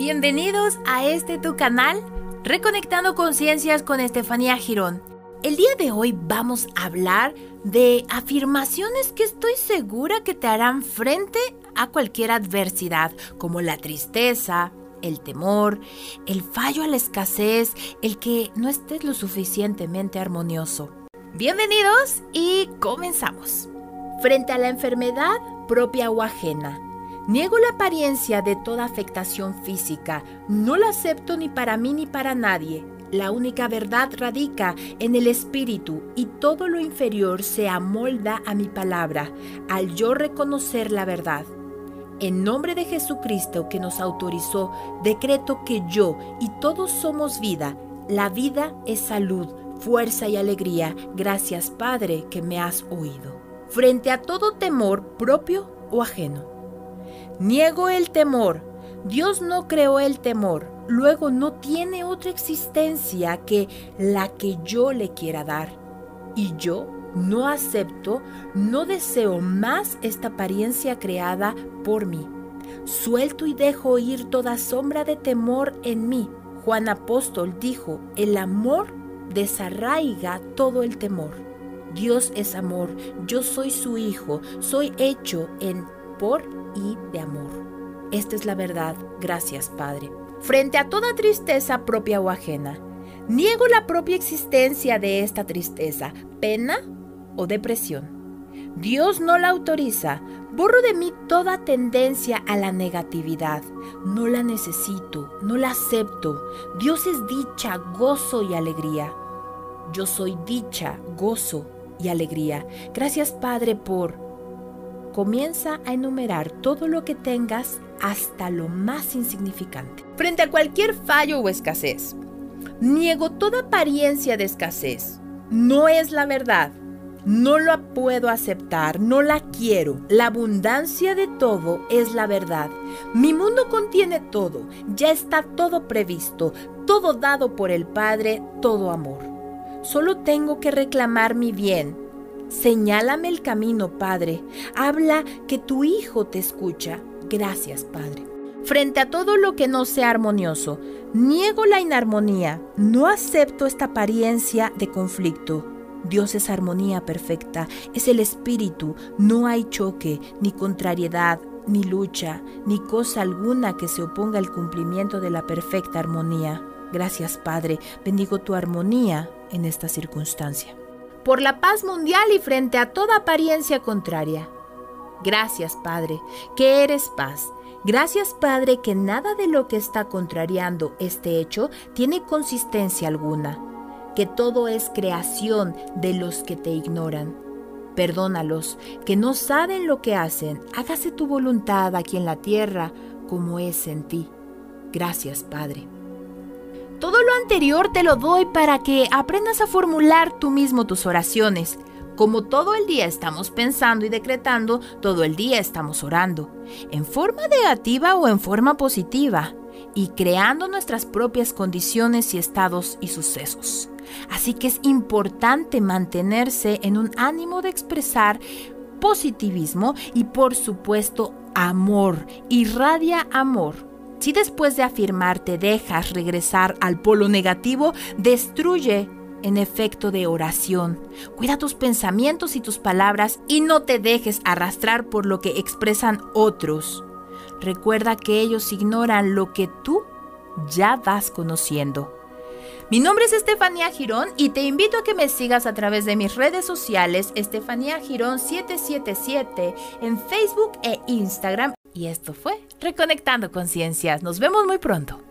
Bienvenidos a este tu canal, Reconectando Conciencias con Estefanía Girón. El día de hoy vamos a hablar de afirmaciones que estoy segura que te harán frente a cualquier adversidad, como la tristeza, el temor, el fallo a la escasez, el que no estés lo suficientemente armonioso. Bienvenidos y comenzamos. Frente a la enfermedad propia o ajena, niego la apariencia de toda afectación física, no la acepto ni para mí ni para nadie. La única verdad radica en el espíritu y todo lo inferior se amolda a mi palabra al yo reconocer la verdad. En nombre de Jesucristo que nos autorizó, decreto que yo y todos somos vida. La vida es salud, fuerza y alegría. Gracias Padre que me has oído. Frente a todo temor propio o ajeno. Niego el temor. Dios no creó el temor. Luego no tiene otra existencia que la que yo le quiera dar. Y yo no acepto, no deseo más esta apariencia creada por mí. Suelto y dejo ir toda sombra de temor en mí. Juan Apóstol dijo, el amor desarraiga todo el temor. Dios es amor, yo soy su hijo, soy hecho en y de amor. Esta es la verdad, gracias Padre. Frente a toda tristeza propia o ajena, niego la propia existencia de esta tristeza, pena o depresión. Dios no la autoriza. Borro de mí toda tendencia a la negatividad. No la necesito, no la acepto. Dios es dicha, gozo y alegría. Yo soy dicha, gozo y alegría. Gracias Padre por Comienza a enumerar todo lo que tengas hasta lo más insignificante. Frente a cualquier fallo o escasez, niego toda apariencia de escasez. No es la verdad. No la puedo aceptar, no la quiero. La abundancia de todo es la verdad. Mi mundo contiene todo, ya está todo previsto, todo dado por el Padre, todo amor. Solo tengo que reclamar mi bien, Señálame el camino, Padre. Habla que tu Hijo te escucha. Gracias, Padre. Frente a todo lo que no sea armonioso, niego la inarmonía. No acepto esta apariencia de conflicto. Dios es armonía perfecta, es el espíritu, no hay choque, ni contrariedad, ni lucha, ni cosa alguna que se oponga al cumplimiento de la perfecta armonía. Gracias Padre, bendigo tu armonía en esta circunstancia por la paz mundial y frente a toda apariencia contraria. Gracias, Padre, que eres paz. Gracias, Padre, que nada de lo que está contrariando este hecho tiene consistencia alguna, que todo es creación de los que te ignoran. Perdónalos, que no saben lo que hacen. Hágase tu voluntad aquí en la tierra como es en ti. Gracias, Padre. Todo lo anterior te lo doy para que aprendas a formular tú mismo tus oraciones. Como todo el día estamos pensando y decretando, todo el día estamos orando, en forma negativa o en forma positiva, y creando nuestras propias condiciones y estados y sucesos. Así que es importante mantenerse en un ánimo de expresar positivismo y por supuesto amor. Irradia amor si después de afirmar te dejas regresar al polo negativo, destruye en efecto de oración. Cuida tus pensamientos y tus palabras y no te dejes arrastrar por lo que expresan otros. Recuerda que ellos ignoran lo que tú ya vas conociendo. Mi nombre es Estefanía Girón y te invito a que me sigas a través de mis redes sociales Estefanía Girón 777 en Facebook e Instagram y esto fue Reconectando Conciencias. Nos vemos muy pronto.